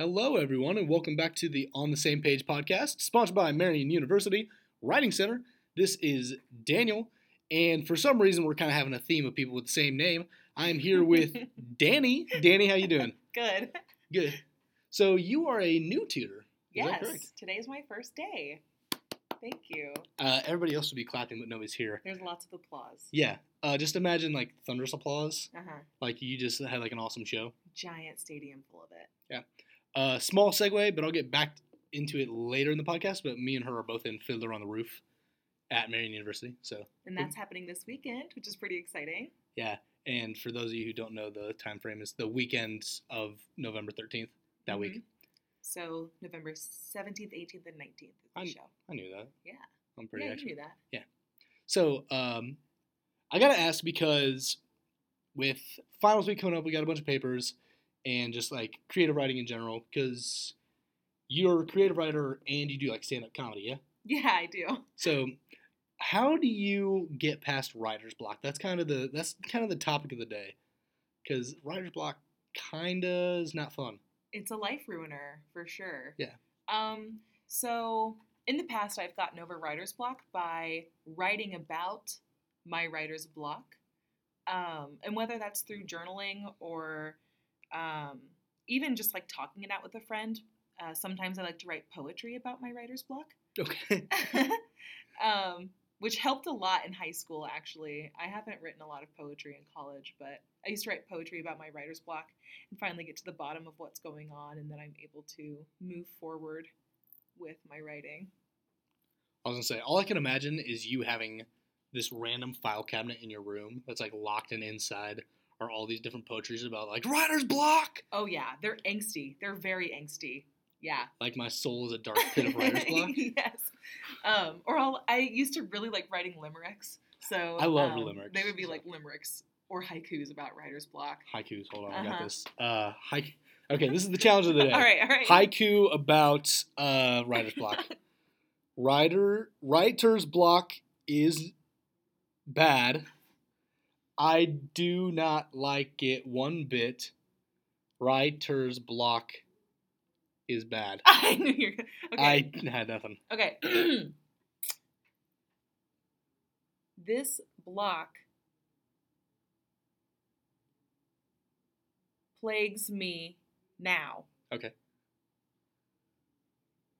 Hello, everyone, and welcome back to the On the Same Page podcast, sponsored by Marion University Writing Center. This is Daniel, and for some reason, we're kind of having a theme of people with the same name. I'm here with Dani. Dani, how you doing? Good. Good. So you are a new tutor. Is yes. Today is my first day. Thank you. Uh, everybody else will be clapping, but nobody's here. There's lots of applause. Yeah. Uh, just imagine like thunderous applause, Uh huh. like you just had like an awesome show. Giant stadium full of it. Uh, small segue, but I'll get back into it later in the podcast. But me and her are both in Fiddler on the Roof at Marion University. So And that's happening this weekend, which is pretty exciting. yeah. And for those of you who don't know, the time frame is the weekend of November thirteenth. That week. Mhm. So November 17th, 18th, and 19th is the I'm- show. I knew that. Yeah. I'm pretty yeah, knew that. Yeah. So um, I gotta ask because with finals week coming up, we got a bunch of papers and just like creative writing in general. Because you're a creative writer and you do like stand up comedy, yeah. Yeah, I do. So, how do you get past writer's block? That's kind of the that's kind of the topic of the day, because writer's block kinda is not fun. It's a life ruiner for sure. Yeah. Um. So in the past, I've gotten over writer's block by writing about my writer's block, um, and whether that's through journaling or um, even just like talking it out with a friend. Uh, sometimes I like to write poetry about my writer's block. Okay. um, which helped a lot in high school, actually. I haven't written a lot of poetry in college, but I used to write poetry about my writer's block and finally get to the bottom of what's going on, and then I'm able to move forward with my writing. I was gonna say all I can imagine is you having this random file cabinet in your room that's like locked and inside are all these different poetries about like writer's block. Oh, yeah, they're angsty. They're very angsty. Yeah. Like my soul is a dark pit of writer's block. yes. Um, or I'll, I used to really like writing limericks. So I love um, limericks. They would be like limericks or haikus about writer's block. Haikus. Hold on, I got Uh-huh. this. Uh, haik- Okay, this is the challenge of the day. All right, all right. haiku about uh, writer's block. Writer writer's block is bad. I do not like it one bit. Writer's block is bad. I knew you were. Okay. I had nothing. Okay. this block plagues me now. Okay.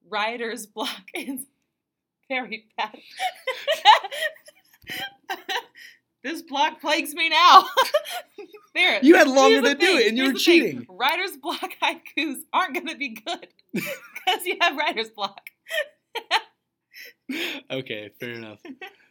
Writer's block is very bad. This block plagues me now. there. You had longer to do thing, it, and you here's were the thing. cheating. Writer's block haikus aren't going to be good because you have writer's block. okay, fair enough.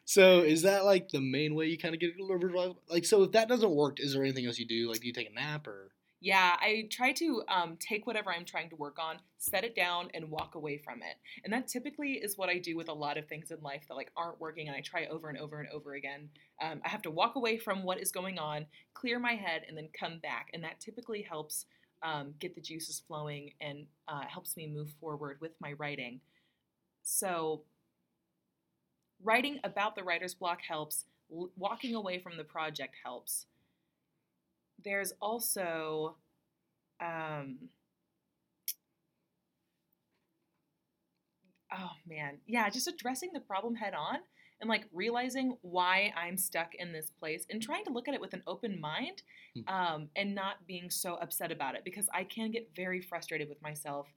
So is that like the main way you kind of get over like so if that doesn't work, is there anything else you do? Like do you take a nap or Yeah, I try to um, take whatever I'm trying to work on, set it down, and walk away from it. And that typically is what I do with a lot of things in life that like aren't working, and I try over and over and over again. Um, I have to walk away from what is going on, clear my head, and then come back, and that typically helps um, get the juices flowing and uh, helps me move forward with my writing. So, writing about the writer's block helps. L- walking away from the project helps there's also um oh man yeah just addressing the problem head on and like realizing why i'm stuck in this place and trying to look at it with an open mind Mhm. um, and not being so upset about it because i can get very frustrated with myself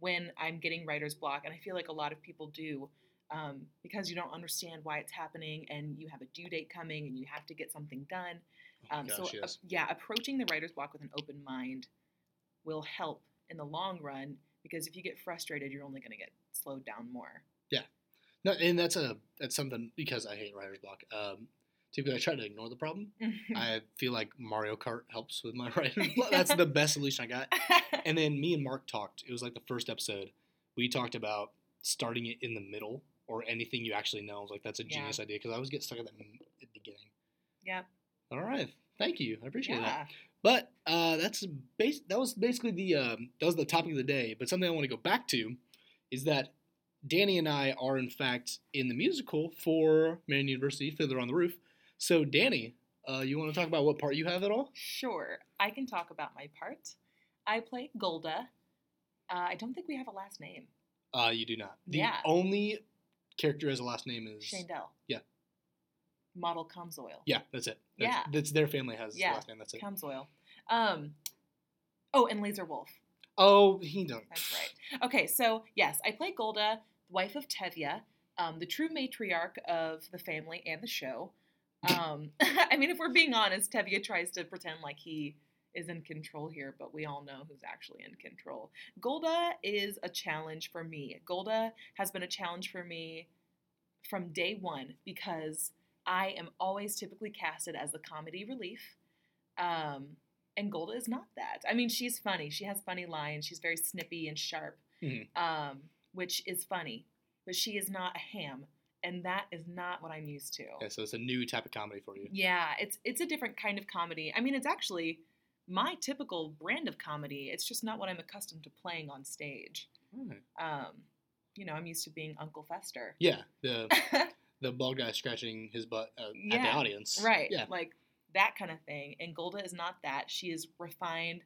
when i'm getting writer's block and i feel like a lot of people do um, because you don't understand why it's happening and you have a due date coming and you have to get something done Um, so uh, yeah, approaching the writer's block with an open mind will help in the long run because if you get frustrated, you're only going to get slowed down more. Yeah, no, and that's a that's something because I hate writer's block. Um typically I try to ignore the problem. I feel like Mario Kart helps with my writer's block. That's the best solution I got. And then me and Mark talked. It was like the first episode. We talked about starting it in the middle or anything you actually know. Like, that's a Yeah. genius idea because I always get stuck at that in the beginning. yeah, All right, thank you. I appreciate that. But uh, that's base. That was basically the um, that was the topic of the day. But something I want to go back to is that Dani and I are in fact in the musical for Marion University Fiddler on the Roof. So Dani, uh, you want to talk about what part you have at all? Sure, I can talk about my part. I play Golde, Uh, I don't think we have a last name. Uh, you do not. The Yeah. only character as a last name is Shaindel. Yeah. Motel Kamzoil. Yeah, that's it. That's, Yeah. that's their family has Yeah. last name. That's it. Comes Oil. Um, oh, and Lazar Wolf. Oh, he don't. That's right. Okay, so yes, I play Golde, wife of Tevye, um, the true matriarch of the family and the show. Um, I mean, if we're being honest, Tevye tries to pretend like he is in control here, but we all know who's actually in control. Golde is a challenge for me. Golde has been a challenge for me from day one because I am always typically casted as the comedy relief. Um, and Golde is not that. I mean, she's funny. She has funny lines. She's very snippy and sharp, Mhm. um, which is funny. But she is not a ham, and that is not what I'm used to. Yeah, so it's a new type of comedy for you. Yeah, it's it's a different kind of comedy. I mean, it's actually my typical brand of comedy. It's just not what I'm accustomed to playing on stage. Um, you know, I'm used to being Uncle Fester. Yeah, the the bald guy scratching his butt uh, at the audience. Right. Yeah. Like that kind of thing. And Golde is not that. She is refined.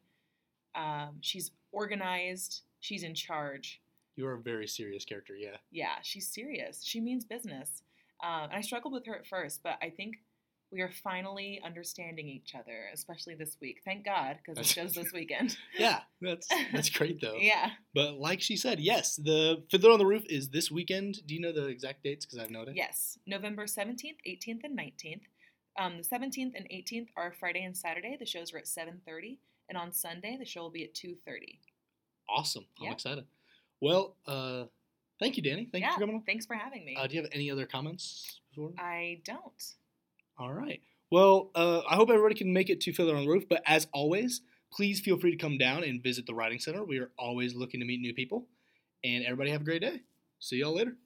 Um, she's organized. She's in charge. You're a very serious character. Yeah. Yeah, she's serious. She means business. Um, and I struggled with her at first, but I think we are finally understanding each other, especially this week. Thank God, because it shows this weekend. Yeah, that's that's great though. yeah. But like she said, yes, the Fiddler on the Roof is this weekend. Do you know the exact dates? Because I have no idea. Yes. November 17th, 18th, and 19th. Um, the 17th and 18th are Friday and Saturday. The shows are at 7.30. And on Sunday, the show will be at 2.30. Awesome. I'm Yeah. excited. Well, uh, thank you, Dani. Thank yeah, you for coming on. thanks for having me. Uh, do you have any other comments before? I don't. All right. Well, uh, I hope everybody can make it to Fiddler on the Roof. But as always, please feel free to come down and visit the Writing Center. We are always looking to meet new people. And everybody have a great day. See y'all later.